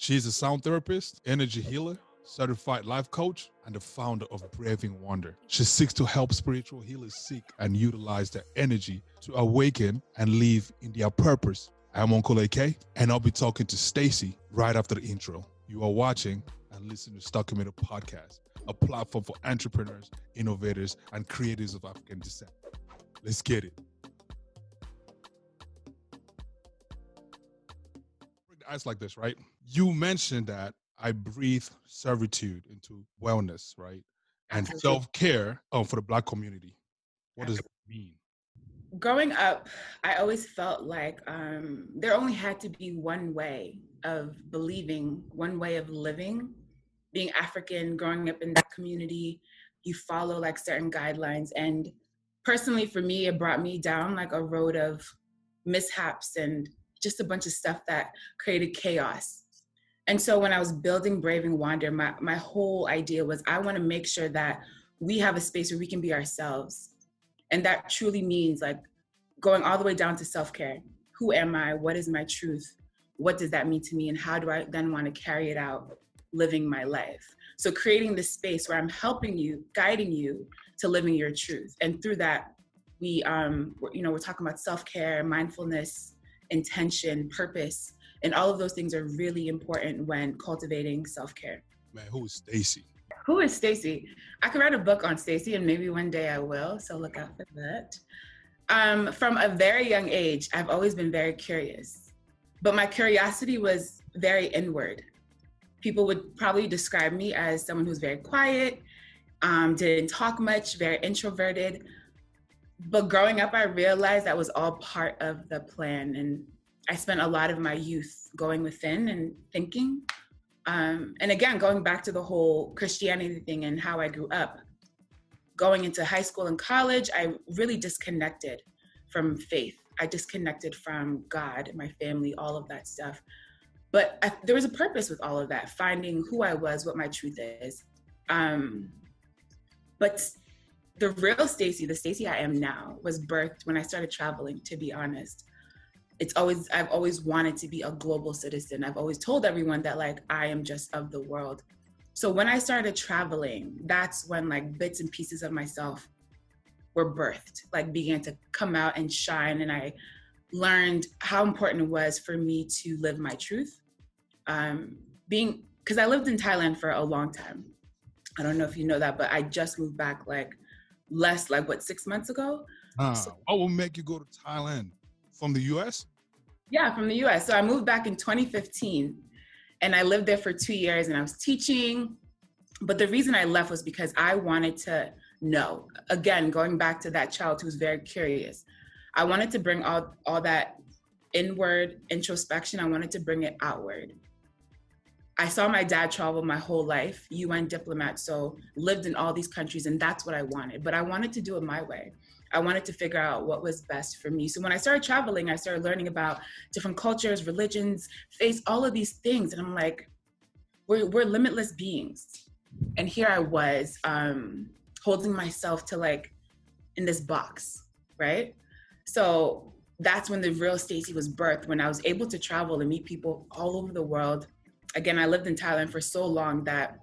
She's a sound therapist, energy healer, certified life coach, and the founder of Braving Wonder. She seeks to help spiritual healers seek and utilize their energy to awaken and live in their purpose. I'm Uncle AK, and I'll be talking to Stacy right after the intro. You are watching and listening to Stuck in Middle Podcast, a platform for entrepreneurs, innovators, and creators of African descent. Let's get it. Break the ice like this, right? You mentioned that I breathe servitude into wellness, right? And self care um, for the Black community. What does that mean? Growing up, I always felt like um, there only had to be one way of believing, one way of living. Being African, growing up in that community, you follow like certain guidelines. And personally, for me, it brought me down like a road of mishaps and just a bunch of stuff that created chaos. And so when I was building Braving Wander, my, my whole idea was I want to make sure that we have a space where we can be ourselves. And that truly means like going all the way down to self care. Who am I? What is my truth? What does that mean to me? And how do I then want to carry it out living my life? So creating this space where I'm helping you, guiding you to living your truth. And through that, we, um, you know, we're talking about self care, mindfulness, intention, purpose, and all of those things are really important when cultivating self care. Man, who is Stacy? Who is Stacy? I could write a book on Stacy, and maybe one day I will. So look out for that. Um, from a very young age, I've always been very curious, but my curiosity was very inward. People would probably describe me as someone who's very quiet, um, didn't talk much, very introverted. But growing up, I realized that was all part of the plan, and I spent a lot of my youth going within and thinking. Um, and again going back to the whole christianity thing and how i grew up. Going into high school and college i really disconnected from faith. I disconnected from god my family all of that stuff. But I, there was a purpose with all of that finding who i was what my truth is. Um, but the real stacy the stacy i am now was birthed when i started traveling to be honest it's always i've always wanted to be a global citizen. I've always told everyone that like i am just of the world. So when i started traveling that's when like bits and pieces of myself were birthed like began to come out and shine. And i learned how important it was for me to live my truth. Um, being because i lived in thailand for a long time. I don't know if you know that but i just moved back like less like what six months ago? Ah, So- what will make you go to Thailand from the U.S.? Yeah, from the US. So I moved back in 2015 and I lived there for two years and I was teaching. But the reason I left was because I wanted to know. Again, going back to that child who's very curious, I wanted to bring all, all that inward introspection, I wanted to bring it outward. I saw my dad travel my whole life, UN diplomat, so lived in all these countries, and that's what I wanted. But I wanted to do it my way. I wanted to figure out what was best for me. So when I started traveling, I started learning about different cultures, religions, faiths, all of these things. And I'm like, we're, we're limitless beings. And here I was um, holding myself to like in this box, right? So that's when the real Stacy was birthed, when I was able to travel and meet people all over the world. Again, I lived in Thailand for so long that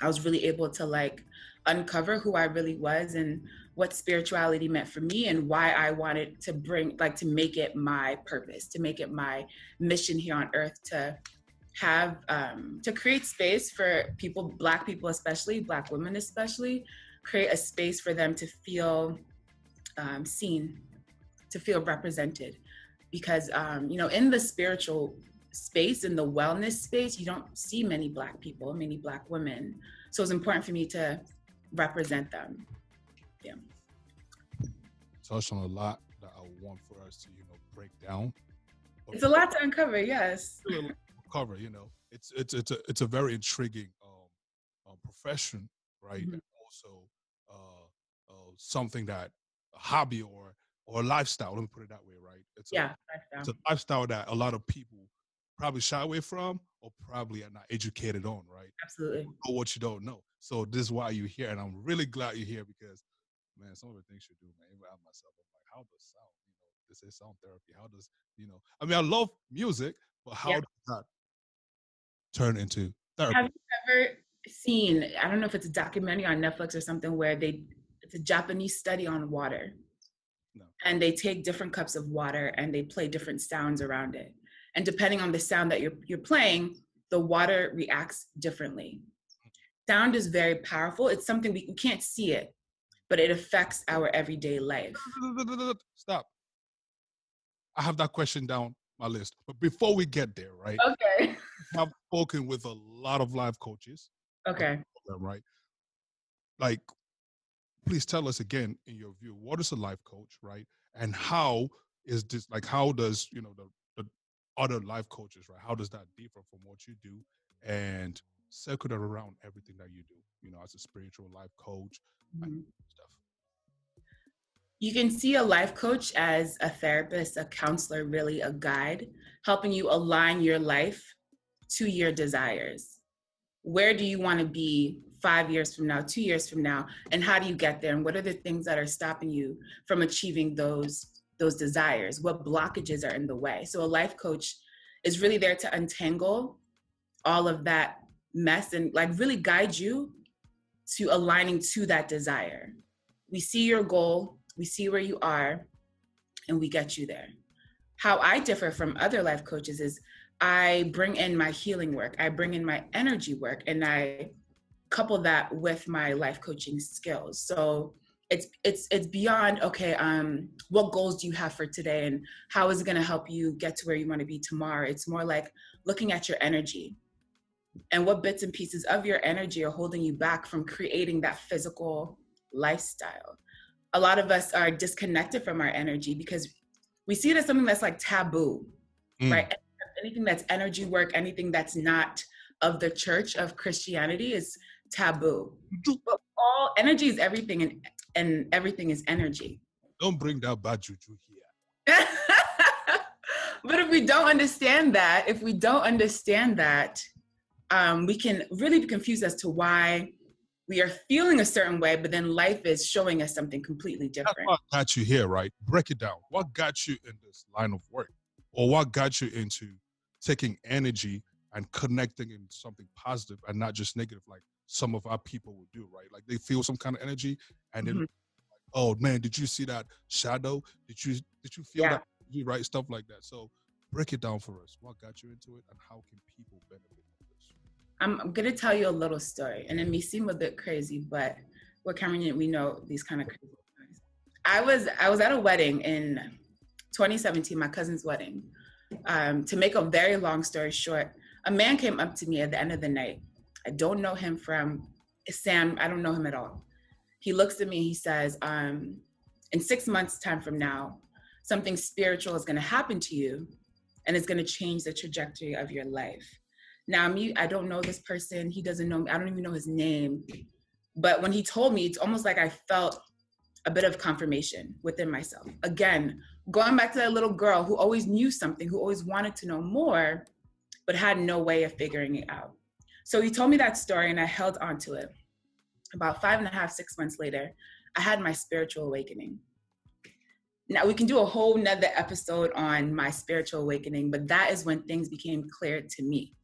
I was really able to like uncover who I really was and what spirituality meant for me and why I wanted to bring, like, to make it my purpose, to make it my mission here on earth to have, um, to create space for people, Black people especially, Black women especially, create a space for them to feel um, seen, to feel represented. Because, um, you know, in the spiritual space, in the wellness space, you don't see many Black people, many Black women. So it's important for me to represent them. Touched on a lot that I want for us to, you know, break down. But It's a lot to uncover, yes. a cover, you know, it's it's it's a it's a very intriguing um, um profession, right? Mhm. And also uh, uh, something that a hobby or or a lifestyle. Let me put it that way, right? It's a, Yeah, it's lifestyle. a lifestyle that a lot of people probably shy away from or probably are not educated on, right? absolutely. Know what you don't know. So this is why you're here, and I'm really glad you're here because, man, some of the things you do, man. Even I myself, I'm like, how does sound? You know, this is sound therapy. How does you know? I mean, I love music, but how Yeah. does that turn into therapy. Have you ever seen? I don't know if it's a documentary on Netflix or something where they it's a Japanese study on water. No. And they take different cups of water and they play different sounds around it. And depending on the sound that you're you're playing, the water reacts differently. Mm. Sound is very powerful. It's something we, we can't see it, but it affects our everyday life. Stop. I have that question down my list. But before we get there, right? Okay. I've spoken with a lot of life coaches, Okay. right? Like, please tell us again, in your view, what is a life coach, right? And how is this like how does you know the, the other life coaches, right? How does that differ from what you do? And circle that around everything that you do, you know, as a spiritual life coach Mhm. stuff. You can see a life coach as a therapist, a counselor, really a guide, helping you align your life to your desires. Where do you want to be five years from now, two years from now, and how do you get there? And what are the things that are stopping you from achieving those those desires? What blockages are in the way? So a life coach is really there to untangle all of that mess and like really guide you to aligning to that desire. We see your goal, we see where you are, and we get you there. How I differ from other life coaches is I bring in my healing work, I bring in my energy work, and I couple that with my life coaching skills. So it's it's it's beyond okay um what goals do you have for today and how is it going to help you get to where you want to be tomorrow it's more like looking at your energy and what bits and pieces of your energy are holding you back from creating that physical lifestyle a lot of us are disconnected from our energy because we see it as something that's like taboo Mm. right anything that's energy work anything that's not of the church of christianity is taboo but all energy is everything and and everything is energy Don't bring that bad juju here. but if we don't understand that if we don't understand that um, we can really be confused as to why we are feeling a certain way but then life is showing us something completely That's different what got you here, right? Break it down. What got you in this line of work? Or what got you into taking energy and connecting in something positive and not just negative like some of our people would do, right? Like they feel some kind of energy and then Mhm. oh man, did you see that shadow? Did you did you feel Yeah. that energy, right? Stuff like that. So break it down for us. What got you into it and how can people benefit I'm, I'm gonna tell you a little story, and it may seem a bit crazy, but we're Cameroonian, we know these kind of crazy stories. I was I was at a wedding in 2017, my cousin's wedding. Um, to make a very long story short, a man came up to me at the end of the night. I don't know him from Sam. I don't know him at all. He looks at me. He says, um, "In six months' time from now, something spiritual is going to happen to you, and it's going to change the trajectory of your life." Now, me, I don't know this person. He doesn't know me. I don't even know his name. But when he told me, it's almost like I felt a bit of confirmation within myself. Again, going back to that little girl who always knew something, who always wanted to know more, but had no way of figuring it out. So he told me that story and I held on to it. About five and a half, six months later, I had my spiritual awakening. Now we can do a whole nother episode on my spiritual awakening, but that is when things became clear to me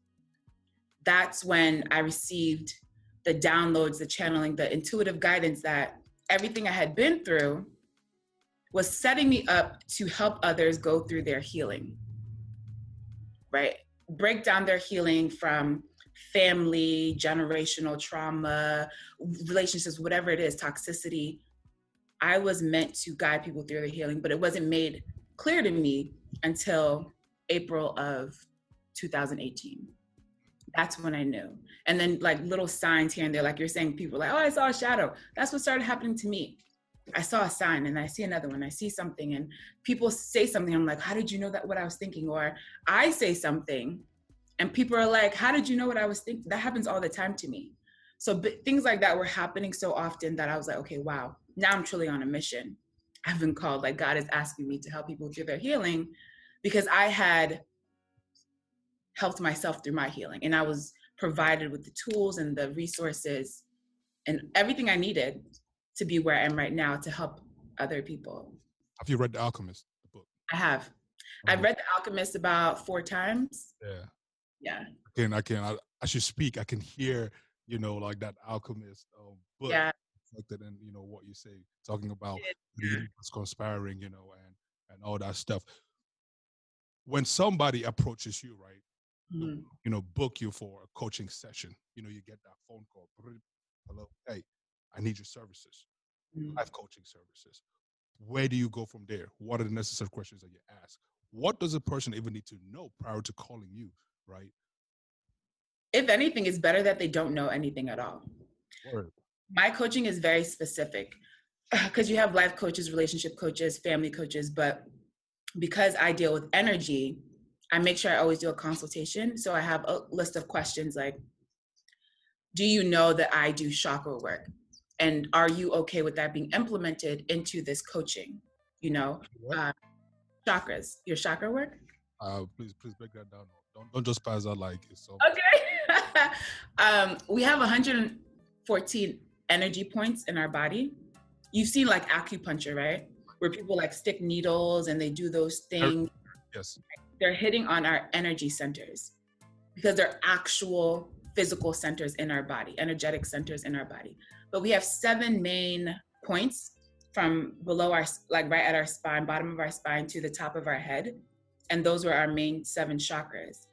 that's when I received the downloads, the channeling, the intuitive guidance that everything I had been through was setting me up to help others go through their healing, right? Break down their healing from family, generational trauma, relationships, whatever it is, toxicity. I was meant to guide people through their healing, but it wasn't made clear to me until April of 2018 that's when I knew. And then like little signs here and there, like you're saying, people like, oh, I saw a shadow. That's what started happening to me. I saw a sign and I see another one. I see something and people say something. I'm like, how did you know that what I was thinking? Or I say something and people are like, how did you know what I was thinking? That happens all the time to me. So b- things like that were happening so often that I was like, okay, wow, now I'm truly on a mission. I've been called, like God is asking me to help people through their healing because I had helped myself through my healing and i was provided with the tools and the resources and everything i needed to be where i am right now to help other people Have you read The Alchemist, the book? i have i've Mhm. read the alchemist about four times Yeah. yeah can I can I, I should speak. I can hear you know like that alchemist um, book Yeah. reflected in you know what you say, talking about It- the conspiring, you know, and and all that stuff. When somebody approaches you, right, Mhm. you know, book you for a coaching session, you know, you get that phone call, hello, hey, I need your services, Mhm. life coaching services. Where do you go from there? What are the necessary questions that you ask? What does a person even need to know prior to calling you, right? If anything, it's better that they don't know anything at all. Word. my coaching is very specific because you have life coaches, relationship coaches, family coaches, but because I deal with energy, I make sure I always do a consultation. So I have a list of questions like Do you know that I do chakra work? And are you okay with that being implemented into this coaching? You know, Uh, chakras, your chakra work? Uh, please, please break that down. Don't don't just pass that like it's so. Okay. um, we have 114 energy points in our body. You've seen like acupuncture, right? Where people like stick needles and they do those things. Yes. They're hitting on our energy centers because they're actual physical centers in our body, energetic centers in our body. But we have seven main points from below our, like right at our spine, bottom of our spine to the top of our head. And those were our main seven chakras.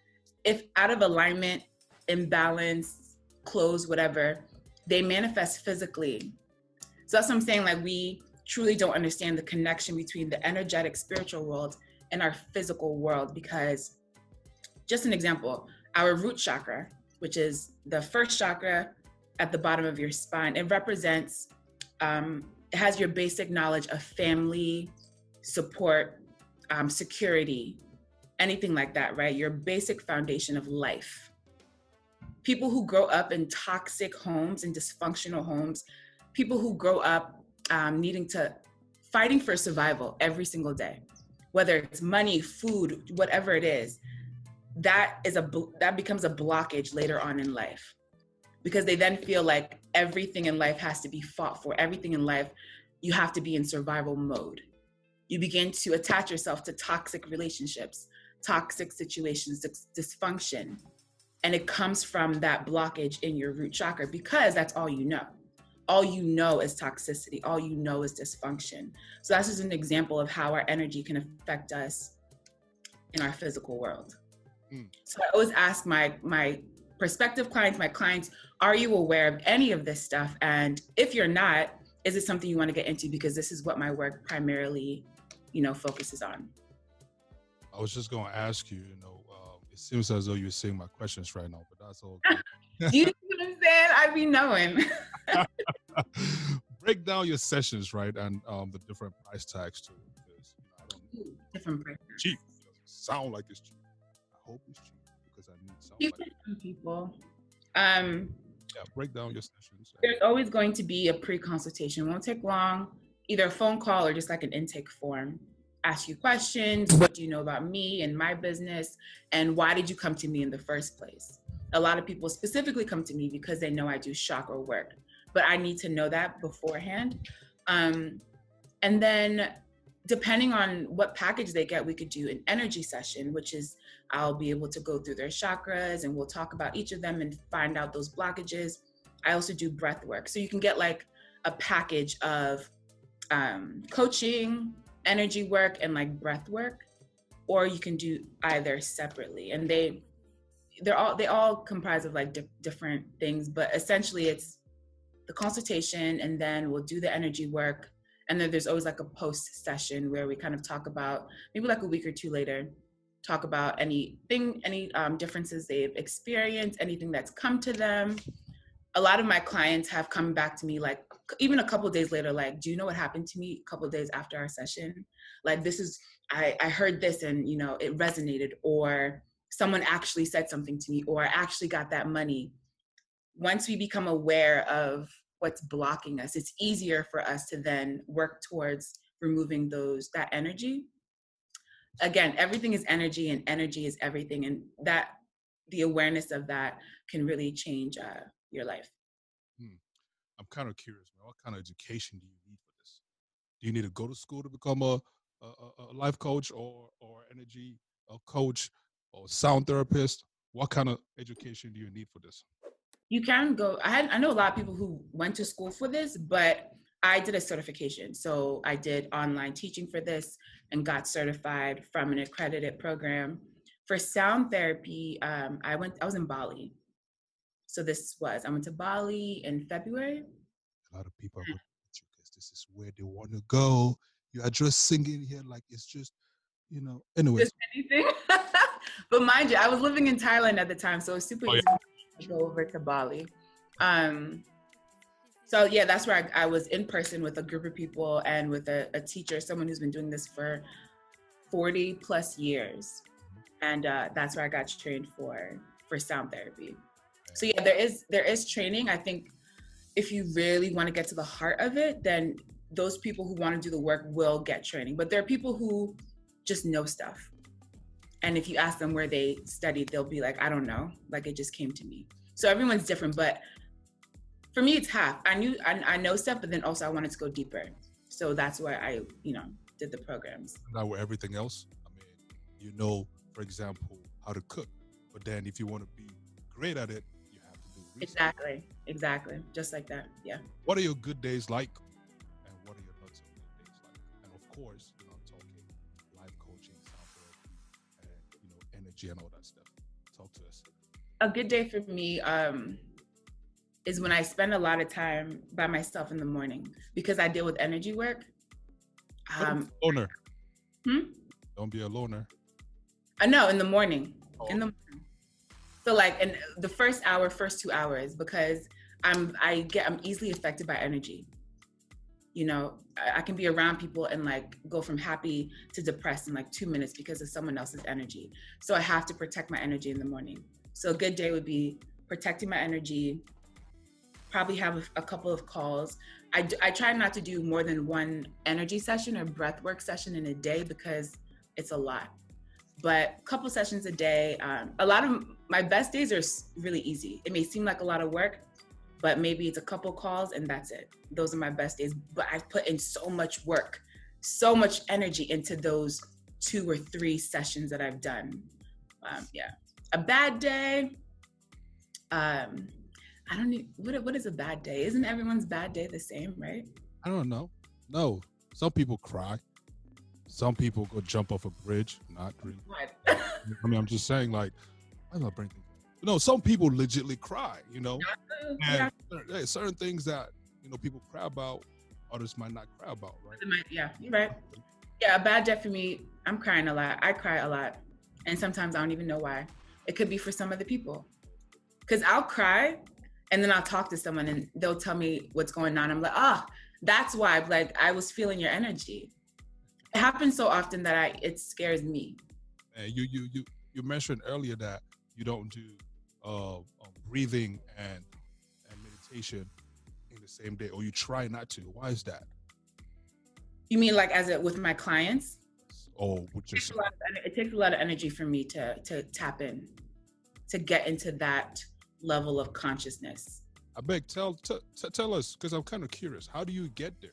If out of alignment, imbalance, closed, whatever, they manifest physically. So that's what I'm saying. Like we truly don't understand the connection between the energetic spiritual world and our physical world because just an example, our root chakra, which is the first chakra at the bottom of your spine, it represents um, it has your basic knowledge of family, support, um, security, anything like that, right? Your basic foundation of life. People who grow up in toxic homes and dysfunctional homes, people who grow up um, needing to, fighting for survival every single day, whether it's money, food, whatever it is, that is a that becomes a blockage later on in life. Because they then feel like everything in life has to be fought for. Everything in life you have to be in survival mode. You begin to attach yourself to toxic relationships toxic situations dysfunction. And it comes from that blockage in your root chakra because that's all you know all you know is toxicity all you know is dysfunction so that's just an example of how our energy can affect us in our physical world Mm. so i always ask my my prospective clients my clients are you aware of any of this stuff and if you're not is it something you want to get into because this is what my work primarily you know focuses on I was just going to ask you. You know, um, it seems as though you're seeing my questions right now, but that's all. good. do you see what i'm saying i be knowing Break down your sessions, right, and um, the different price tags too. Because you know, I don't different prices. cheap. It doesn't sound like it's cheap. I hope it's cheap because I need You somebody. people um Yeah, break down your sessions. there's always going to be a pre-consultation. It won't take long, either a phone call or just like an intake form. Ask you questions. What do you know about me and my business? And why did you come to me in the first place? A lot of people specifically come to me because they know I do chakra work, but I need to know that beforehand. Um, and then depending on what package they get, we could do an energy session, which is I'll be able to go through their chakras and we'll talk about each of them and find out those blockages. I also do breath work. So you can get like a package of um, coaching, energy work, and like breath work, or you can do either separately. And they, they're all they all comprise of like di- different things, but essentially it's the consultation, and then we'll do the energy work, and then there's always like a post session where we kind of talk about maybe like a week or two later talk about anything any um, differences they've experienced anything that's come to them. A lot of my clients have come back to me like even a couple days later like do you know what happened to me a couple days after our session? Like this is I, I heard this and you know it resonated or someone actually said something to me or i actually got that money once we become aware of what's blocking us it's easier for us to then work towards removing those that energy again everything is energy and energy is everything and that the awareness of that can really change uh, your life I'm kind of curious. What kind of education do you need for this? Do you need to go to school to become a, a, a- life coach or or energy a coach or sound therapist? what kind of education do you need for this? You can go. I had I know a lot of people who went to school for this, but I did a certification. So I did online teaching for this and got certified from an accredited program. For sound therapy, um, I went. I was in Bali. So this was. I went to Bali in February. A lot of people are looking at because this is where they want to go. You are just singing here like it's just, you know. Anyway. Just anything. but mind you, I was living in Thailand at the time, so it was super oh, easy yeah. Go over to Bali. Um, so yeah, that's where I, I, was in person with a group of people and with a, a, teacher, someone who's been doing this for 40 plus years. And uh, that's where I got trained for for sound therapy. So yeah, there is there is training. I think if you really want to get to the heart of it, then those people who want to do the work will get training. But there are people who just know stuff. And if you ask them where they studied, they'll be like, I don't know. Like it just came to me. So everyone's different, but for me it's half. I knew I, I, know stuff but then also i wanted to go deeper. So that's why i you know did the programs. Now with everything else. I mean you know for example how to cook. But then if you want to be great at it you have to do research. exactly. Exactly. Just like that. Yeah. What are your good days like energy and all that stuff talk to us a good day for me um is when I spend a lot of time by myself in the morning because I deal with energy work. Um, loner. Hmm? Don't be a loner. I know in the morning. Oh. In the morning. So like in the first hour, first two hours, because I'm I get I'm easily affected by energy. You know, I, I can be around people and like go from happy to depressed in like two minutes because of someone else's energy. So I have to protect my energy in the morning. So a good day would be protecting my energy, probably have a, a couple of calls. I, I try not to do more than one energy session or breath work session in a day because it's a lot. But a couple sessions a day. Um, a lot of my best days are really easy. It may seem like a lot of work, but maybe it's a couple calls and that's it. Those are my best days. But I've put in so much work, so much energy into those two or three sessions that I've done. Um, yeah. A bad day. Um, I don't need what what is a bad day? Isn't everyone's bad day the same, right? I don't know. No. Some people cry. Some people go jump off a bridge. Not really. What? I mean, I'm just saying, like, I'm not bringing. No, some people legitly cry. You know, and yeah. certain things that you know people cry about, others might not cry about, right? Yeah, you're right. Yeah, a bad day for me. I'm crying a lot. I cry a lot, and sometimes I don't even know why. It could be for some other people, because I'll cry and then I'll talk to someone and they'll tell me what's going on. I'm like, ah, oh, that's why. Like I was feeling your energy. It happens so often that I it scares me. And you you you you mentioned earlier that you don't do uh, um, breathing and and meditation in the same day, or you try not to. Why is that? You mean like as it with my clients? Oh, which is it takes a lot of energy for me to to tap in, to get into that level of consciousness. I beg, tell t- t- tell us because I'm kind of curious. How do you get there?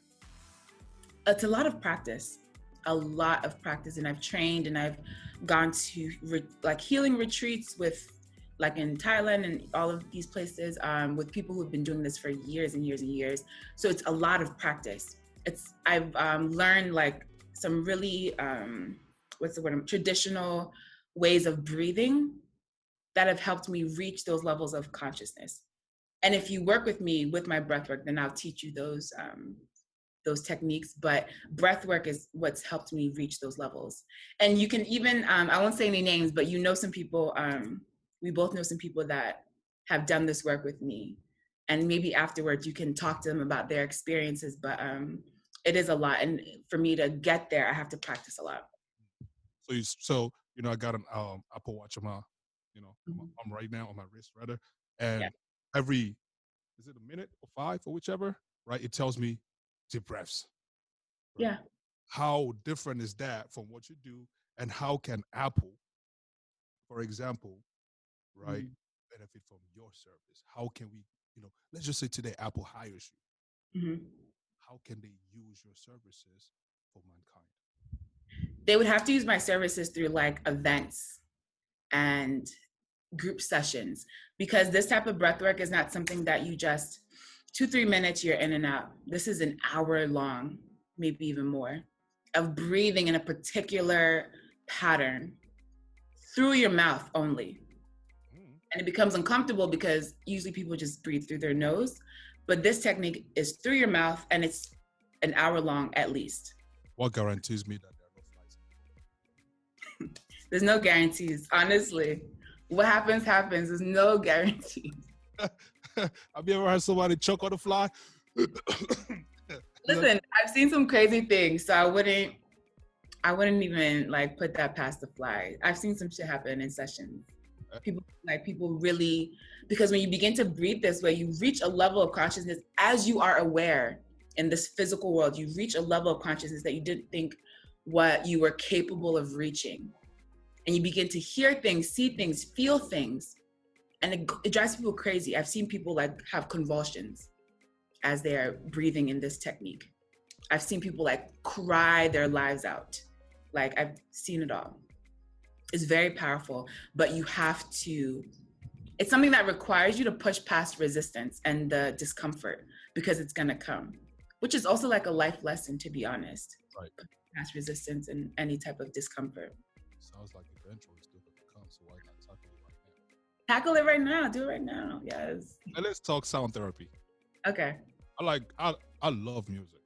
It's a lot of practice, a lot of practice, and I've trained and I've gone to re- like healing retreats with, like in Thailand and all of these places, um, with people who've been doing this for years and years and years. So it's a lot of practice. It's I've um, learned like some really um, what's the word traditional ways of breathing that have helped me reach those levels of consciousness. And if you work with me with my breath work, then I'll teach you those um, those techniques. But breath work is what's helped me reach those levels. And you can even um, I won't say any names, but you know some people. Um, we both know some people that have done this work with me, and maybe afterwards you can talk to them about their experiences. But um, it is a lot, and for me to get there, I have to practice a lot. So you so you know I got an um, Apple Watch on my you know, mm-hmm. I'm, right now on my wrist rather. And yeah. every, is it a minute or five or whichever, right? It tells me deep breaths. Right? Yeah. How different is that from what you do? And how can Apple, for example, right, mm-hmm. benefit from your service? How can we, you know, let's just say today Apple hires you. Mm-hmm. How can they use your services for mankind? They would have to use my services through like events and group sessions because this type of breath work is not something that you just two, three minutes, you're in and out. This is an hour long, maybe even more, of breathing in a particular pattern through your mouth only. And it becomes uncomfortable because usually people just breathe through their nose. But this technique is through your mouth and it's an hour long at least. What guarantees me that there are no flies? There's no guarantees, honestly. What happens, happens. There's no guarantees. Have you ever had somebody choke on a fly? Listen, I've seen some crazy things, so I wouldn't I wouldn't even like put that past the fly. I've seen some shit happen in sessions. People like people really because when you begin to breathe this way, you reach a level of consciousness as you are aware in this physical world. You reach a level of consciousness that you didn't think what you were capable of reaching. And you begin to hear things, see things, feel things. And it, it drives people crazy. I've seen people like have convulsions as they're breathing in this technique. I've seen people like cry their lives out like I've seen it all. It's very powerful, but you have to it's something that requires you to push past resistance and the discomfort because it's going to come which is also like a life lesson to be honest. Right. Past resistance and any type of discomfort. Sounds like eventually it's still going to come so why not tackle it right now? Tackle it right now do it right now yes. Now let's talk sound therapy. Okay. I like i i love music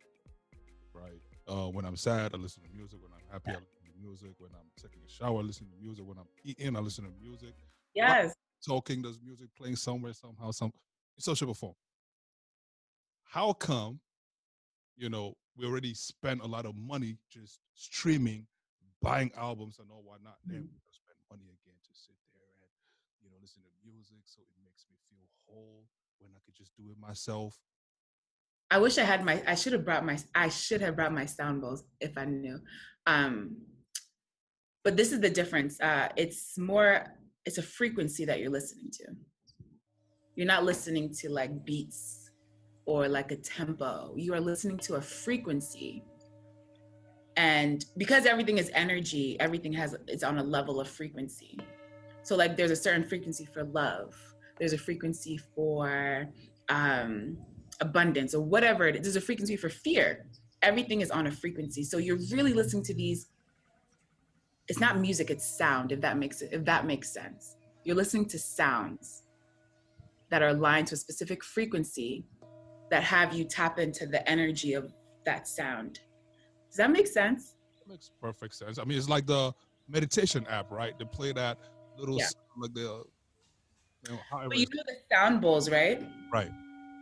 right? Uh when i'm sad i listen to music. When I'm happy, I listen to music. When I'm taking a shower, I listen to music. When I'm eating, I listen to music. Yes. Talking, there's music playing somewhere, somehow, some in social form. How come, you know, we already spent a lot of money just streaming, buying albums and all whatnot. Mm-hmm. Then we spend money again to sit there and, you know, listen to music so it makes me feel whole when I could just do it myself. I wish I had my I should have brought my I should have brought my sound bowls if I knew. Um, but this is the difference. Uh, it's more, it's a frequency that you're listening to. You're not listening to like beats or like a tempo. You are listening to a frequency. And because everything is energy, everything has it's on a level of frequency. So like there's a certain frequency for love. There's a frequency for um, abundance or whatever. There's a frequency for fear everything is on a frequency. So you're really listening to these. It's not music, it's sound, if that makes if that makes sense. You're listening to sounds that are aligned to a specific frequency that have you tap into the energy of that sound. Does that make sense? That makes perfect sense. I mean, it's like the meditation app, right? They play that little yeah. like the you know, but you know the sound bowls, right? Right.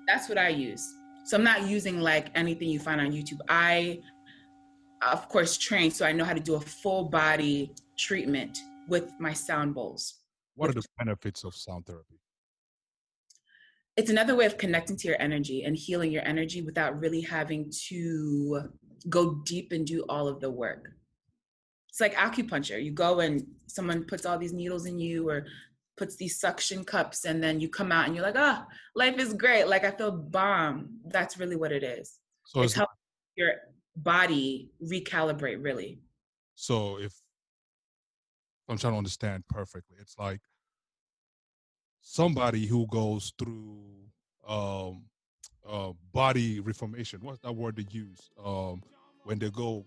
That's what I use. So I'm not using like anything you find on YouTube. I, of course, train, so I know how to do a full body treatment with my sound bowls. What are the benefits of sound therapy? It's another way of connecting to your energy and healing your energy without really having to go deep and do all of the work. It's like acupuncture. You go and someone puts all these needles in you or puts these suction cups and then you come out and you're like, oh, life is great. Like I feel bomb. That's really what it is. So it's, it's helping your body recalibrate really. So if I'm trying to understand perfectly, it's like somebody who goes through um uh body reformation. What's that word they use? Um when they go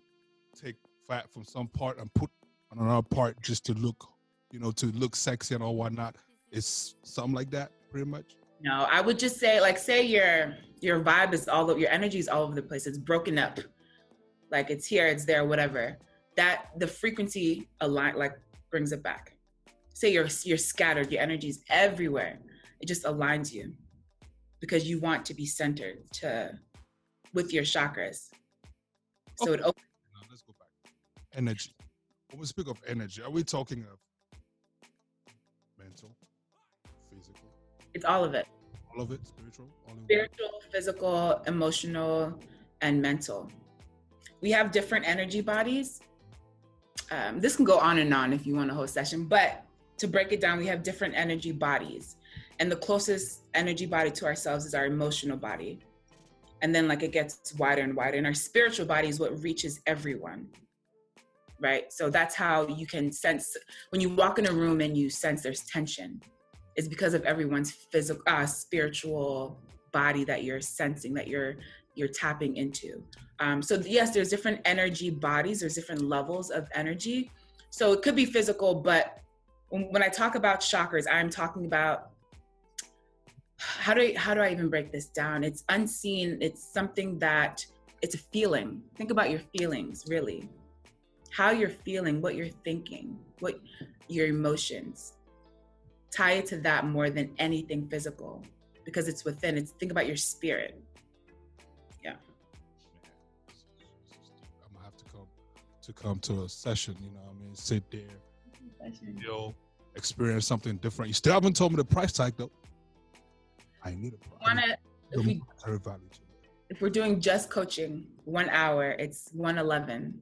take fat from some part and put on another part just to look you know, to look sexy and all whatnot. It's something like that, pretty much. No, I would just say, like, say your your vibe is all of your energy is all over the place. It's broken up, like it's here, it's there, whatever. That the frequency align like brings it back. Say you're you're scattered, your energy is everywhere. It just aligns you because you want to be centered to with your chakras. So okay. it opens. Now let's go back. Energy. When we speak of energy, are we talking of mental, physical? It's all of it. All of it, spiritual? spiritual, physical, emotional, and mental. We have different energy bodies. Um, this can go on and on if you want a whole session, but to break it down, we have different energy bodies. And the closest energy body to ourselves is our emotional body. And then, like, it gets wider and wider. And our spiritual body is what reaches everyone. right? So that's how you can sense when you walk in a room and you sense there's tension. It's because of everyone's physical, uh, spiritual body that you're sensing, that you're you're tapping into. Um, so yes, there's different energy bodies. There's different levels of energy. So it could be physical, but when I talk about chakras, I'm talking about how do I, how do I even break this down? It's unseen. It's something that it's a feeling. Think about your feelings, really. How you're feeling, what you're thinking, what your emotions. Tie it to that more than anything physical because it's within. It's think about your spirit. To come to a session, you know I mean? Sit there, you'll experience something different. You still haven't told me the price tag though. I need a price. If, we, if we're doing just coaching, one hour, it's one eleven.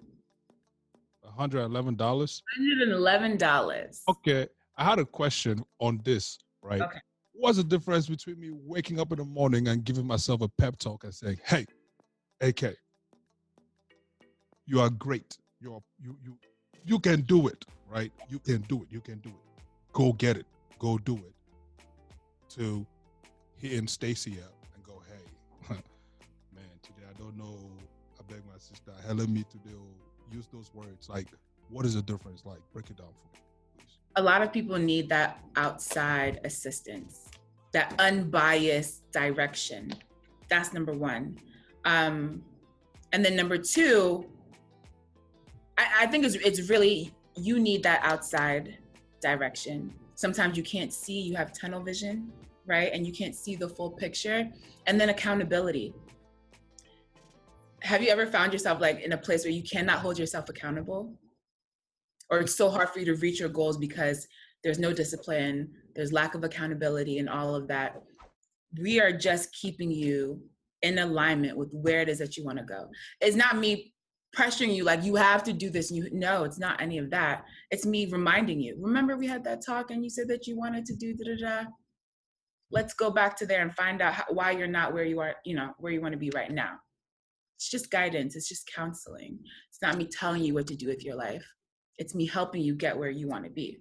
Hundred eleven dollars. Hundred and eleven dollars. Okay, I had a question on this. Right. Okay. What's the difference between me waking up in the morning and giving myself a pep talk and saying, "Hey, AK, you are great. You're you you you can do it. Right? You can do it. You can do it. Go get it. Go do it." To hitting Stacy up and go, "Hey, man, today I don't know. I beg my sister, help me to do use those words. Like, what is the difference? Like, break it down for me, please. A lot of people need that outside assistance, that unbiased direction. That's number one. Um, and then number two, I, I think it's, it's really, you need that outside direction. Sometimes you can't see, you have tunnel vision, right? And you can't see the full picture. And then accountability have you ever found yourself like in a place where you cannot hold yourself accountable or it's so hard for you to reach your goals because there's no discipline there's lack of accountability and all of that we are just keeping you in alignment with where it is that you want to go it's not me pressuring you like you have to do this and you no it's not any of that it's me reminding you remember we had that talk and you said that you wanted to do da da da let's go back to there and find out how, why you're not where you are you know where you want to be right now it's just guidance, it's just counseling. It's not me telling you what to do with your life. It's me helping you get where you want to be.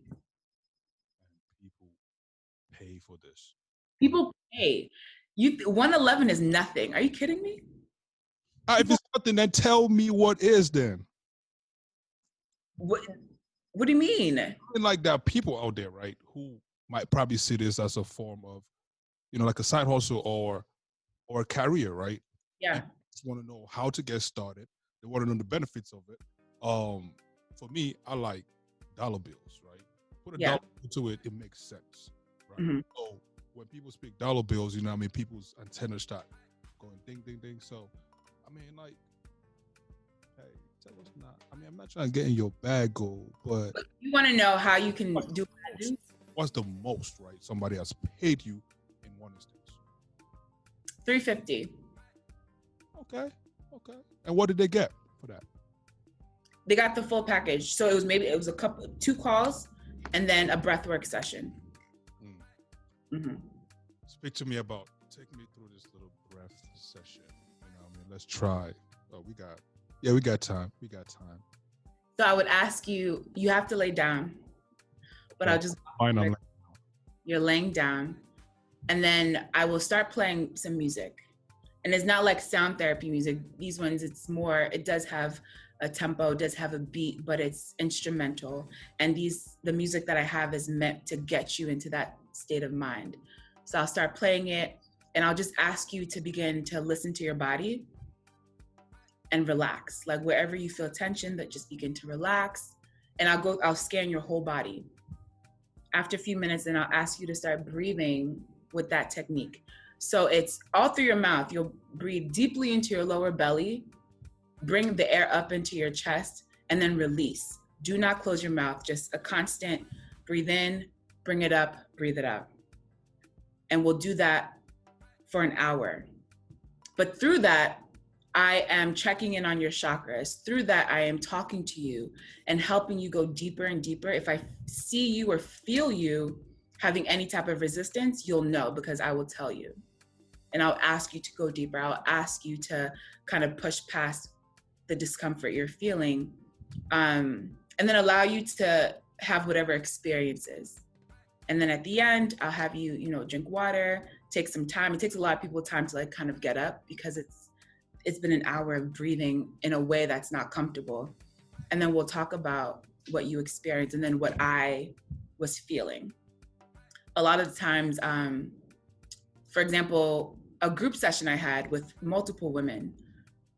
People pay for this. People pay. You 111 is nothing. Are you kidding me? Uh, if it's nothing, then tell me what is then. What what do you mean? I mean, like there are people out there, right, who might probably see this as a form of, you know, like a side hustle or or a career, right? Yeah want to know how to get started. They want to know the benefits of it. Um, for me, I like dollar bills, right? Put a yeah. dollar into it, it makes sense, right? Mm-hmm. So when people speak dollar bills, you know, I mean, people's antennas start going ding, ding, ding. So, I mean, like, hey, tell us not. I mean, I'm not trying to get in your bag, goal, but you want to know how you can what's do. What's the most, right? Somebody has paid you in one instance. Three fifty. Okay. Okay. And what did they get for that? They got the full package. So it was maybe it was a couple two calls and then a breathwork session. Mm. Mm-hmm. Speak to me about take me through this little breath session. You know, I mean, let's try. Oh, we got yeah, we got time. We got time. So I would ask you, you have to lay down, but I'll just fine. You're, you're laying down, and then I will start playing some music and it's not like sound therapy music these ones it's more it does have a tempo does have a beat but it's instrumental and these the music that i have is meant to get you into that state of mind so i'll start playing it and i'll just ask you to begin to listen to your body and relax like wherever you feel tension that just begin to relax and i'll go i'll scan your whole body after a few minutes then i'll ask you to start breathing with that technique so it's all through your mouth. You'll breathe deeply into your lower belly, bring the air up into your chest, and then release. Do not close your mouth, just a constant breathe in, bring it up, breathe it out. And we'll do that for an hour. But through that, I am checking in on your chakras. Through that, I am talking to you and helping you go deeper and deeper. If I see you or feel you having any type of resistance, you'll know because I will tell you and I'll ask you to go deeper. I'll ask you to kind of push past the discomfort you're feeling um, and then allow you to have whatever experiences. And then at the end, I'll have you, you know, drink water, take some time. It takes a lot of people time to like kind of get up because it's it's been an hour of breathing in a way that's not comfortable. And then we'll talk about what you experienced and then what I was feeling. A lot of times, um, for example, a group session I had with multiple women,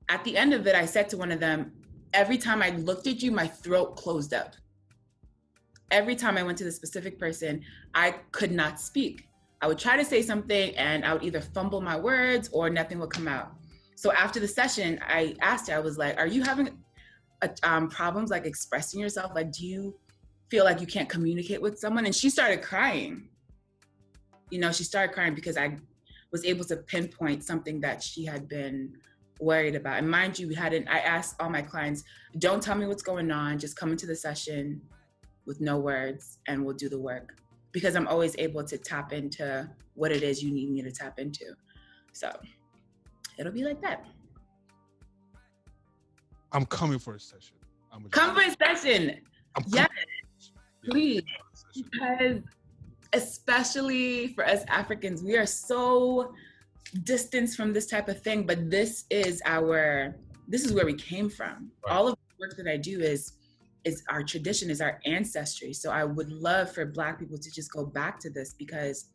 at the end of it, I said to one of them, every time I looked at you, my throat closed up. Every time I went to the specific person, I could not speak. I would try to say something and I would either fumble my words or nothing would come out. So after the session, I asked her, I was like, Are you having a, um, problems like expressing yourself? Like, do you feel like you can't communicate with someone? And she started crying. You know, she started crying because I was able to pinpoint something that she had been worried about. And mind you, we hadn't, I asked all my clients, don't tell me what's going on, just come into the session with no words and we'll do the work. Because I'm always able to tap into what it is you need me to tap into. So it'll be like that. I'm coming for a session. I'm Come for a session. I'm yes, please. Because especially for us Africans, we are so distance from this type of thing, but this is our this is where we came from. Right. All of the work that I do is is our tradition, is our ancestry. So I would love for black people to just go back to this because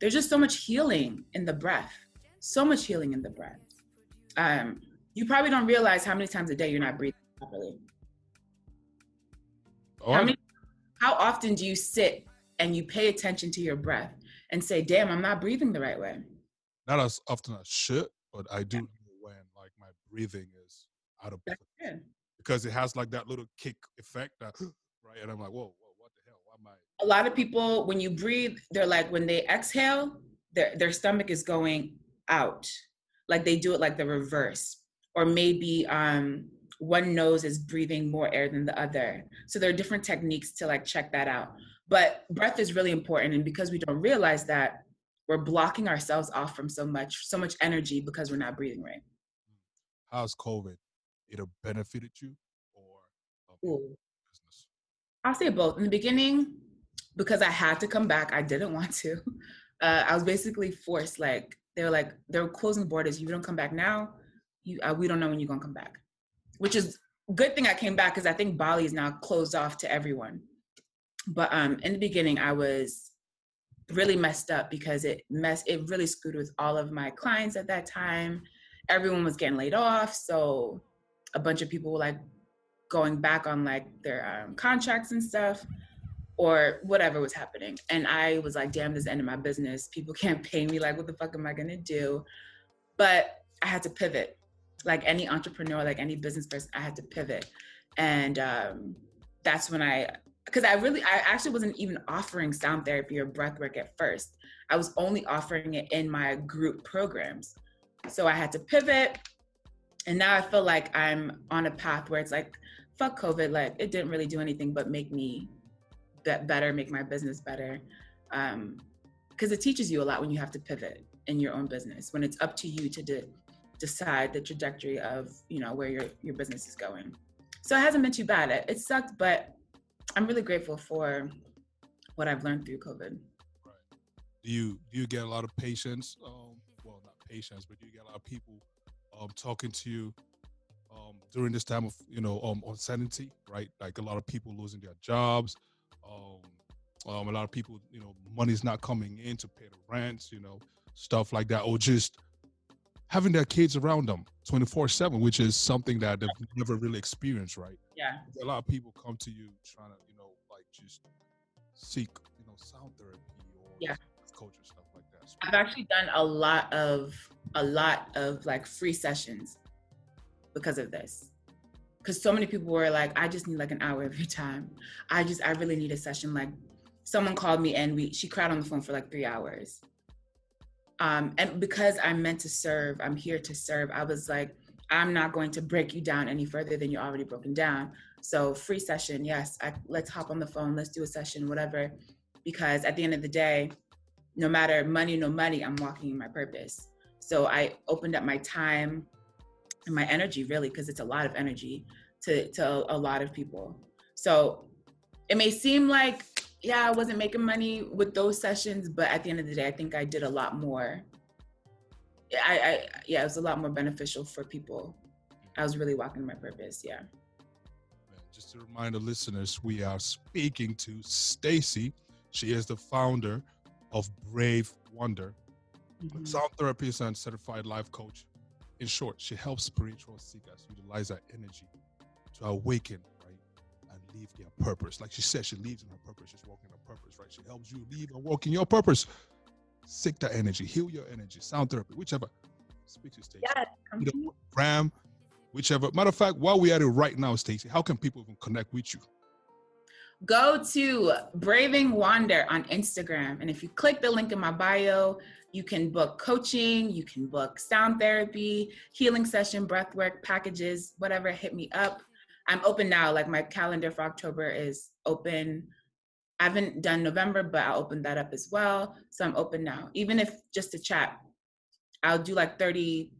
there's just so much healing in the breath. So much healing in the breath. Um, you probably don't realize how many times a day you're not breathing properly. Oh, how, many, how often do you sit and you pay attention to your breath and say, damn, I'm not breathing the right way? not as often as should, but I do know when like my breathing is out of place because it has like that little kick effect that right, and I'm like, whoa, whoa, what the hell? Why am I? A lot of people, when you breathe, they're like when they exhale, their their stomach is going out, like they do it like the reverse, or maybe um one nose is breathing more air than the other. So there are different techniques to like check that out. But breath is really important, and because we don't realize that, we're blocking ourselves off from so much so much energy because we're not breathing right. How's covid? It benefited you or business? I'll say both. In the beginning because i had to come back i didn't want to. Uh, i was basically forced like they were like they're closing borders. If you don't come back now you uh, we don't know when you're to come back. Which is good thing i came back because i think bali is now closed off to everyone. But um in the beginning i was really messed up because it mess it really screwed with all of my clients at that time. Everyone was getting laid off, so a bunch of people were like going back on like their um, contracts and stuff or whatever was happening. And I was like, damn, this is the end of my business. People can't pay me. Like, what the fuck am I gonna do? But I had to pivot. Like any entrepreneur, like any business person, I had to pivot. And um, that's when I because I really, I actually wasn't even offering sound therapy or breath work at first. I was only offering it in my group programs. So I had to pivot. And now I feel like I'm on a path where it's like, fuck COVID, like it didn't really do anything but make me better, make my business better. Um, because it teaches you a lot when you have to pivot in your own business, when it's up to you to de- decide the trajectory of, you know, where your, your business is going. So it hasn't been too bad. It, it sucked, but I'm really grateful for what I've learned through COVID. Right. Do you do you get a lot of patience? Um, well, not patience, but do you get a lot of people um, talking to you um, during this time of you know um, uncertainty, right? Like a lot of people losing their jobs. Um, um, a lot of people, you know, money's not coming in to pay the rents, you know, stuff like that, or just having their kids around them 24 7 which is something that they've never really experienced right? Yeah. A lot of people come to you trying to you know like just seek you know sound therapy or yeah. coach stuff like that. So i've actually done a lot of a lot of like free sessions because of this because so many people were like i just need like an hour every time i just i really need a session like someone called me and we she cried on the phone for like three hours um, and because I'm meant to serve, I'm here to serve. I was like, I'm not going to break you down any further than you're already broken down. So free session, yes. I, let's hop on the phone. Let's do a session, whatever. Because at the end of the day, no matter money, no money, I'm walking in my purpose. So I opened up my time and my energy, really, because it's a lot of energy to to a lot of people. So it may seem like yeah, I wasn't making money with those sessions, but at the end of the day, I think I did a lot more. I, I yeah, it was a lot more beneficial for people. I was really walking my purpose. Yeah. Just to remind the listeners, we are speaking to Stacy. She is the founder of Brave Wonder, mm-hmm. sound therapist and certified life coach. In short, she helps spiritual seekers utilize their energy to awaken, right, and leave their purpose. Like she said, she lives in her purpose. She's walking her purpose, right? She helps you live and walk in your purpose. Seek that energy, heal your energy, sound therapy, whichever. Speak to Stacy. Yeah, Ram, whichever. Matter of fact, while we're at it right now, Stacy, how can people even connect with you? Go to Braving Wander on Instagram. And if you click the link in my bio, you can book coaching, you can book sound therapy, healing session, breath work packages, whatever, hit me up. I'm open now. Like my calendar for October is open. I haven't done November, but I'll open that up as well. So I'm open now. Even if just to chat, I'll do like 30,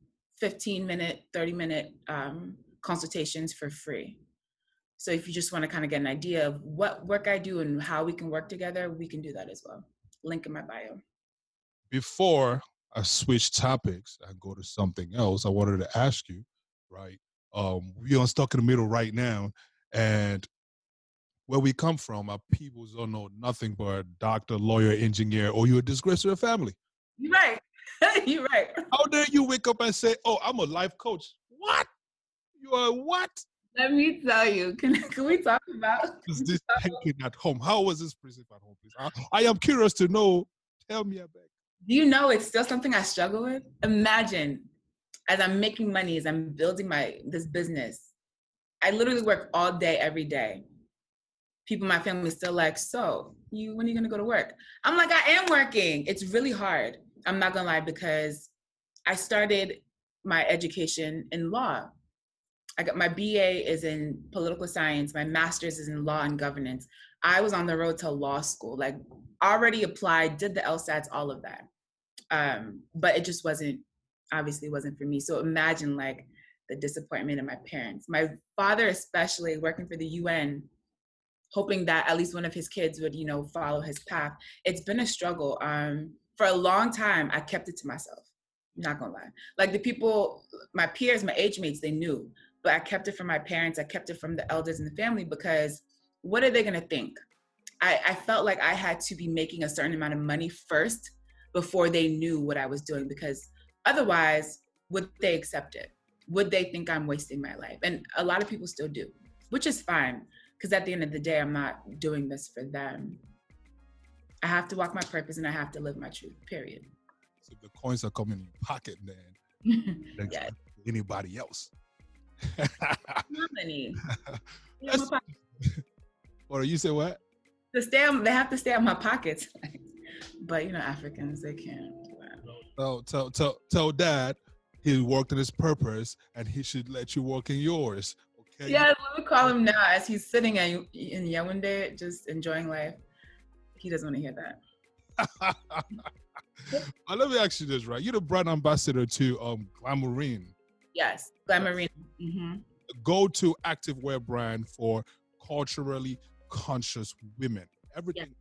15 minute, 30 minute um, consultations for free. So if you just want to kind of get an idea of what work I do and how we can work together, we can do that as well. Link in my bio. Before I switch topics and go to something else, I wanted to ask you, right? Um, we're stuck in the middle right now, and where we come from, our people don't know nothing but a doctor, lawyer, engineer, or you're a disgrace to your family. You're right. you're right. How dare you wake up and say, "Oh, I'm a life coach"? What? You are what? Let me tell you. Can, can we talk about is this taken at home? How was this preserved at home, please? I, I am curious to know. Tell me about. Do you know it's still something I struggle with? Imagine as I'm making money, as I'm building my this business, I literally work all day, every day. People in my family still like, so you when are you gonna go to work? I'm like, I am working. It's really hard. I'm not gonna lie, because I started my education in law. I got my BA is in political science, my master's is in law and governance. I was on the road to law school, like already applied, did the LSATs, all of that. Um, but it just wasn't obviously wasn't for me. So imagine like the disappointment of my parents. My father, especially working for the UN, hoping that at least one of his kids would, you know, follow his path. It's been a struggle. Um, for a long time, I kept it to myself. I'm not gonna lie. Like the people, my peers, my age mates, they knew, but I kept it from my parents. I kept it from the elders in the family because what are they gonna think? I, I felt like I had to be making a certain amount of money first before they knew what I was doing because Otherwise, would they accept it? Would they think I'm wasting my life? And a lot of people still do, which is fine because at the end of the day, I'm not doing this for them. I have to walk my purpose and I have to live my truth, period. So the coins are coming in your pocket then. yes. Anybody else? Many. or you say what? To stay on, they have to stay on my pockets. but you know, Africans, they can't tell tell tell tell dad he worked in his purpose and he should let you work in yours. Okay. Yeah, let me call him now as he's sitting in, in Yaoundé, just enjoying life. He doesn't want to hear that. well, let me ask you this, right? You're the brand ambassador to um Glamourine. Yes, Glamourine. Mm-hmm. Go-to activewear brand for culturally conscious women. Everything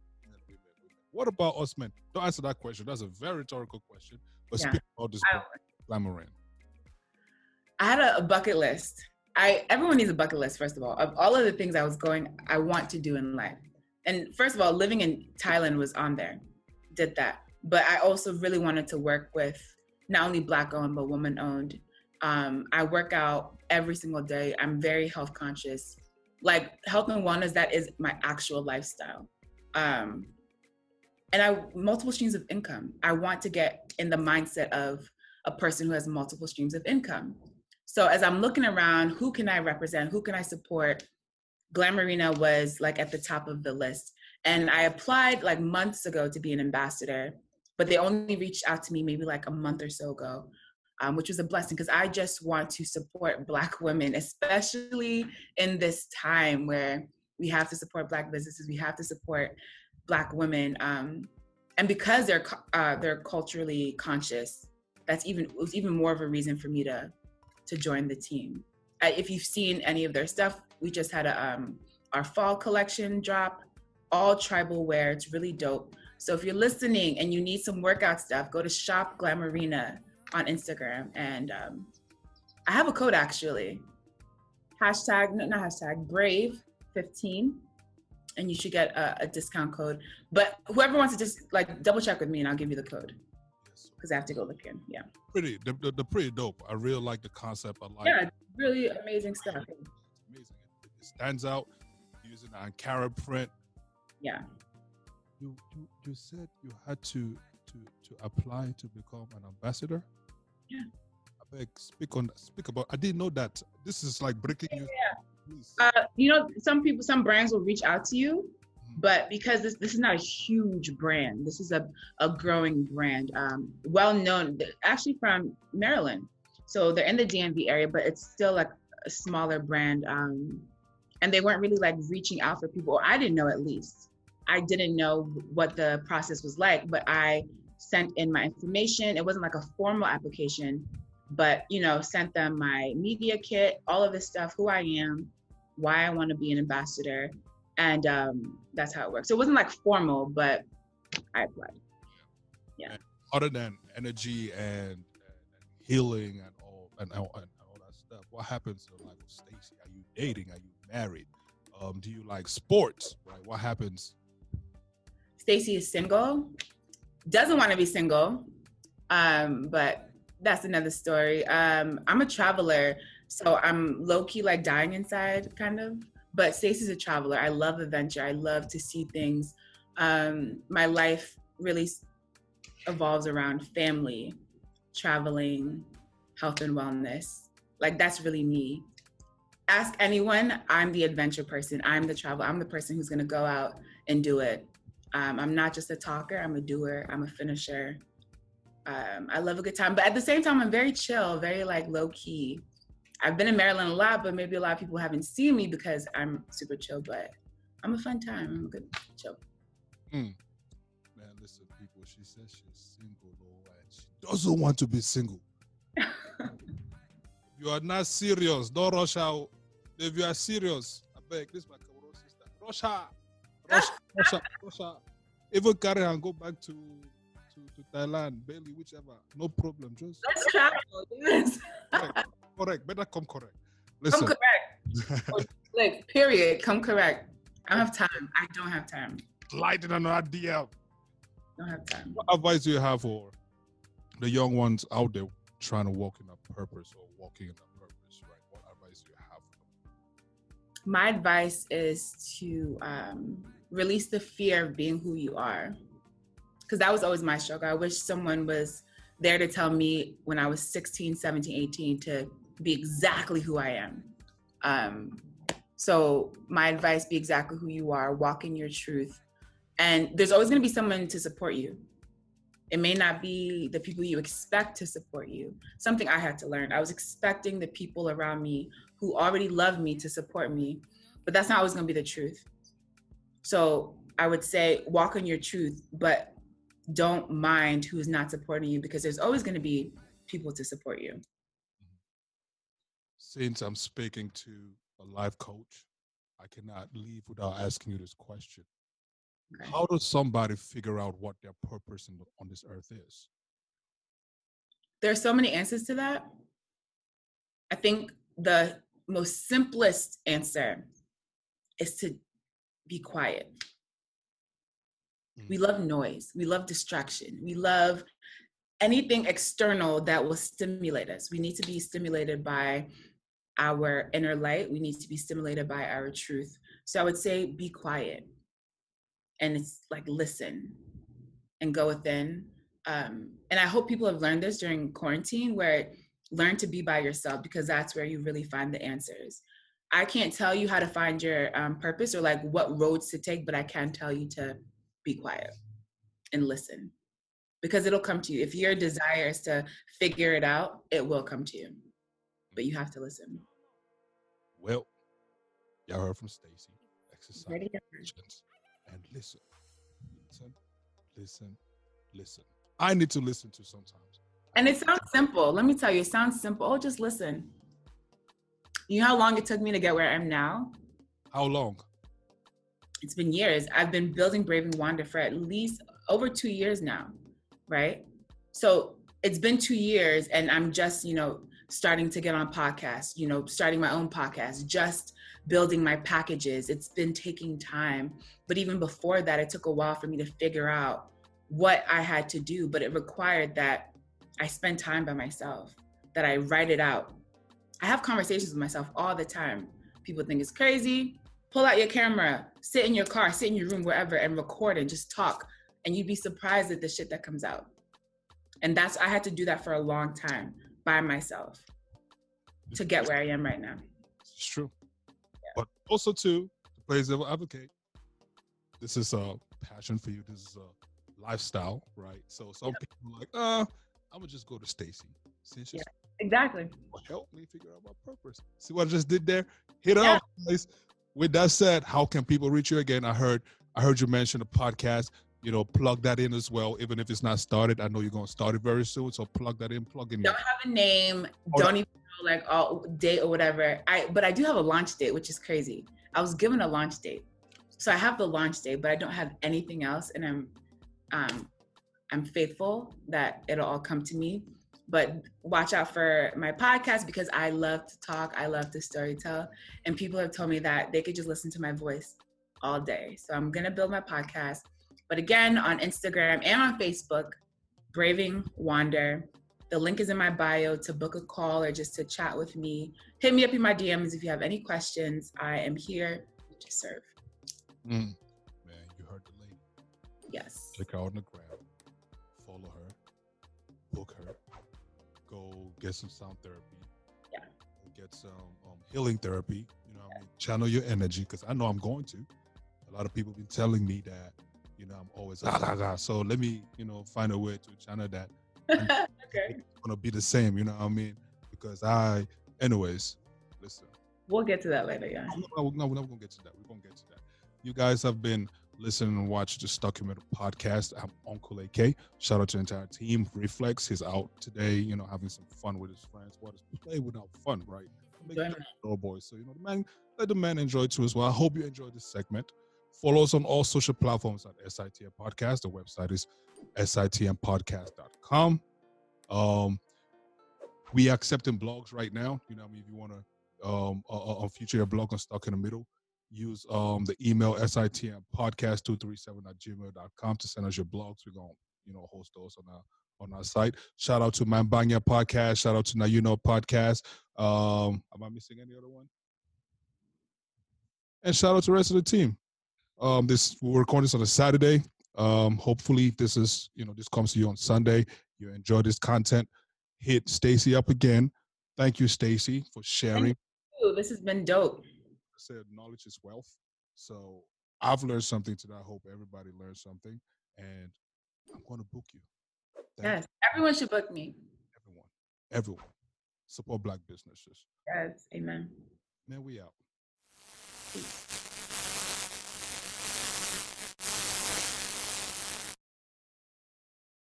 what about us men? Don't answer that question. That's a very rhetorical question. But yeah. speak about this Glamourine. I had a, a bucket list. I everyone needs a bucket list, first of all, of all of the things I was going, I want to do in life. And first of all, living in Thailand was on there. Did that. But I also really wanted to work with not only black owned but woman owned. Um, I work out every single day. I'm very health conscious. Like health and wellness, that is my actual lifestyle. Um, and I multiple streams of income. I want to get in the mindset of a person who has multiple streams of income. So as I'm looking around, who can I represent? Who can I support? Glamourina was like at the top of the list. And I applied like months ago to be an ambassador, but they only reached out to me maybe like a month or so ago, um, which was a blessing because I just want to support Black women, especially in this time where we have to support Black businesses, we have to support black women um, and because they're uh, they're culturally conscious that's even was even more of a reason for me to to join the team if you've seen any of their stuff, we just had a um, our fall collection drop, all tribal wear. It's really dope. So if you're listening and you need some workout stuff, go to Shop Glamourina on Instagram. And um, I have a code actually. Hashtag, no, not hashtag, Brave 15 and you should get a, a, discount code. But whoever wants to just like double check with me, and I'll give you the code because I have to go look in. Yeah, pretty, the, the, the, pretty dope. I really like the concept. I like. Yeah, really amazing stuff. It's amazing. It, stands out using an Ankara print. Yeah. You, you you said you had to to to apply to become an ambassador. Yeah. I beg, speak on speak about. I didn't know that. This is like breaking news. Yeah uh, you know, some people, some brands will reach out to you, mm-hmm. but because this this is not a huge brand, this is a a growing brand, um, well known, actually from Maryland. So they're in the DMV area, but it's still like a smaller brand. Um, and they weren't really like reaching out for people. I didn't know at least. I didn't know what the process was like, but I sent in my information. It wasn't like a formal application, but you know, sent them my media kit, all of this stuff, who I am, why I want to be an ambassador, and um, that's how it works. So it wasn't like formal, but I applied. Yeah. And other than energy and, and, healing and all and, and, all that stuff, what happens life with Stacy? Are you dating? Are you married? Um, do you like sports? Right? What happens? Stacy is single. Doesn't want to be single, um, but that's another story. Um, I'm a traveler. So I'm low key like dying inside, kind of. But Stacey's a traveler. I love adventure. I love to see things. Um, my life really evolves around family, traveling, health and wellness. Like that's really me. Ask anyone. I'm the adventure person. I'm the travel. I'm the person who's gonna go out and do it. Um, I'm not just a talker. I'm a doer. I'm a finisher. Um, I love a good time, but at the same time, I'm very chill, very like low key. I've been in Maryland a lot, but maybe a lot of people haven't seen me because I'm super chill. But I'm a fun time. I'm a good chill. Mm. Man, listen, people. She says she's single though, and she doesn't want to be single. you are not serious. Don't rush out. If you are serious, I beg. This is my Cameroon sister. Rush her. Her. Rush her. Even carry and go back to to, to Thailand, Bali, whichever. No problem. Just let's travel. Yes correct. Better come correct. Listen. Come correct. like, period. Come correct. I don't have time. I don't have time. Sliding on our DM. Don't have time. What advice do you have for the young ones out there trying to walk in a purpose or walking in a purpose, right? What advice do you have My advice is to um, release the fear of being who you are. Because that was always my struggle. I wish someone was there to tell me when I was 16, 17, 18 to be exactly who I am. Um, so my advice: be exactly who you are, walk in your truth, and there's always going to be someone to support you. It may not be the people you expect to support you. Something I had to learn. I was expecting the people around me who already love me to support me, but that's not always going to be the truth. So I would say walk in your truth, but don't mind who's not supporting you because there's always going to be people to support you since I'm speaking to a life coach, I cannot leave without asking you this question. Okay. How does somebody figure out what their purpose in, on this earth is? There are so many answers to that. I think the most simplest answer is to be quiet. Mm. We love noise. We love distraction. We love anything external that will stimulate us. We need to be stimulated by our inner light. We need to be stimulated by our truth. So I would say be quiet and it's like listen and go within. Um, and I hope people have learned this during quarantine where learn to be by yourself because that's where you really find the answers. I can't tell you how to find your um, purpose or like what roads to take, but I can tell you to be quiet and listen because it'll come to you. If your desire is to figure it out, it will come to you but you have to listen. Well, y'all heard from Stacy. Exercise and listen, listen, listen, listen. I need to listen to sometimes. And it sounds simple. Let me tell you, it sounds simple. Oh, just listen. You know how long it took me to get where I am now? How long? It's been years. I've been building Braving Wander for at least over two years now, right? So it's been two years, and I'm just, you know, starting to get on podcasts, you know, starting my own podcast, just building my packages. It's been taking time. But even before that, it took a while for me to figure out what I had to do. But it required that I spend time by myself, that I write it out. I have conversations with myself all the time. People think it's crazy. Pull out your camera, sit in your car, sit in your room, wherever, and record and just talk. And you'd be surprised at the shit that comes out. And that's, I had to do that for a long time by myself to get where I am right now. It's true. Yeah. But also, too, the plays devil advocate. This is a passion for you. This is a lifestyle, right? So some yeah. people are like, uh, I'm gonna just go to Stacy. Since yeah, exactly. Help me figure out my purpose. See what I just did there? Hit yeah. up, guys. With that said, how can people reach you again? I heard I heard you mention a podcast. You know, plug that in as well, even if it's not started. I know you're gonna start it very soon, so plug that in. Plug in. Don't have a name. Oh, don't even know like all date or whatever. I but I do have a launch date, which is crazy. I was given a launch date, so I have the launch date, but I don't have anything else, and I'm um I'm faithful that it'll all come to me. But watch out for my podcast because I love to talk. I love to storytell. And people have told me that they could just listen to my voice all day. So I'm going to build my podcast. But again, on Instagram and on Facebook, Braving Wander. The link is in my bio to book a call or just to chat with me. Hit me up in my DMs if you have any questions. I am here to serve. Mm. Man, you heard the link. Yes. Click out on the ground follow her, book her, go get some sound therapy. Yeah. Get some um, healing therapy. You know, I mean, channel your energy because I know I'm going to. A lot of people have been telling me that, you know, I'm always ah, ah, ah. So let me, you know, find a way to channel that. okay. It's gonna be the same. You know what I mean? Because I, anyways, listen. We'll get to that later, yeah. No, no, we're not gonna get to that. We're gonna get to that. You guys have been listen and watch the Documented podcast. I'm Uncle AK. Shout out to the entire team. Reflex, he's out today, you know, having some fun with his friends. What is play without fun, right? Make boys. So, you know, the man, let the man enjoy too as well. I hope you enjoyed this segment. Follow us on all social platforms at SITM Podcast. The website is sitmpodcast.com. Um, we are accepting blogs right now. You know, I mean, if you want to um, uh, future your blog on Stuck in the Middle, use um, the email sitm podcast237 at gmail.com to send us your blogs. We're going to, you know, host those on our on our site. Shout out to Mambanya Podcast. Shout out to Now You Know Podcast. Um, am I missing any other one? And shout out to the rest of the team. Um, this we're recording this on a Saturday. Um, hopefully this is, you know, this comes to you on Sunday. You enjoy this content. Hit Stacy up again. Thank you, Stacy, for sharing. This has been dope said, knowledge is wealth. So I've learned something today. I hope everybody learned something. And I'm going to book you. Thank yes, you. everyone should book me. Everyone. Everyone. Support black businesses. Yes, amen. Man, we out. Peace.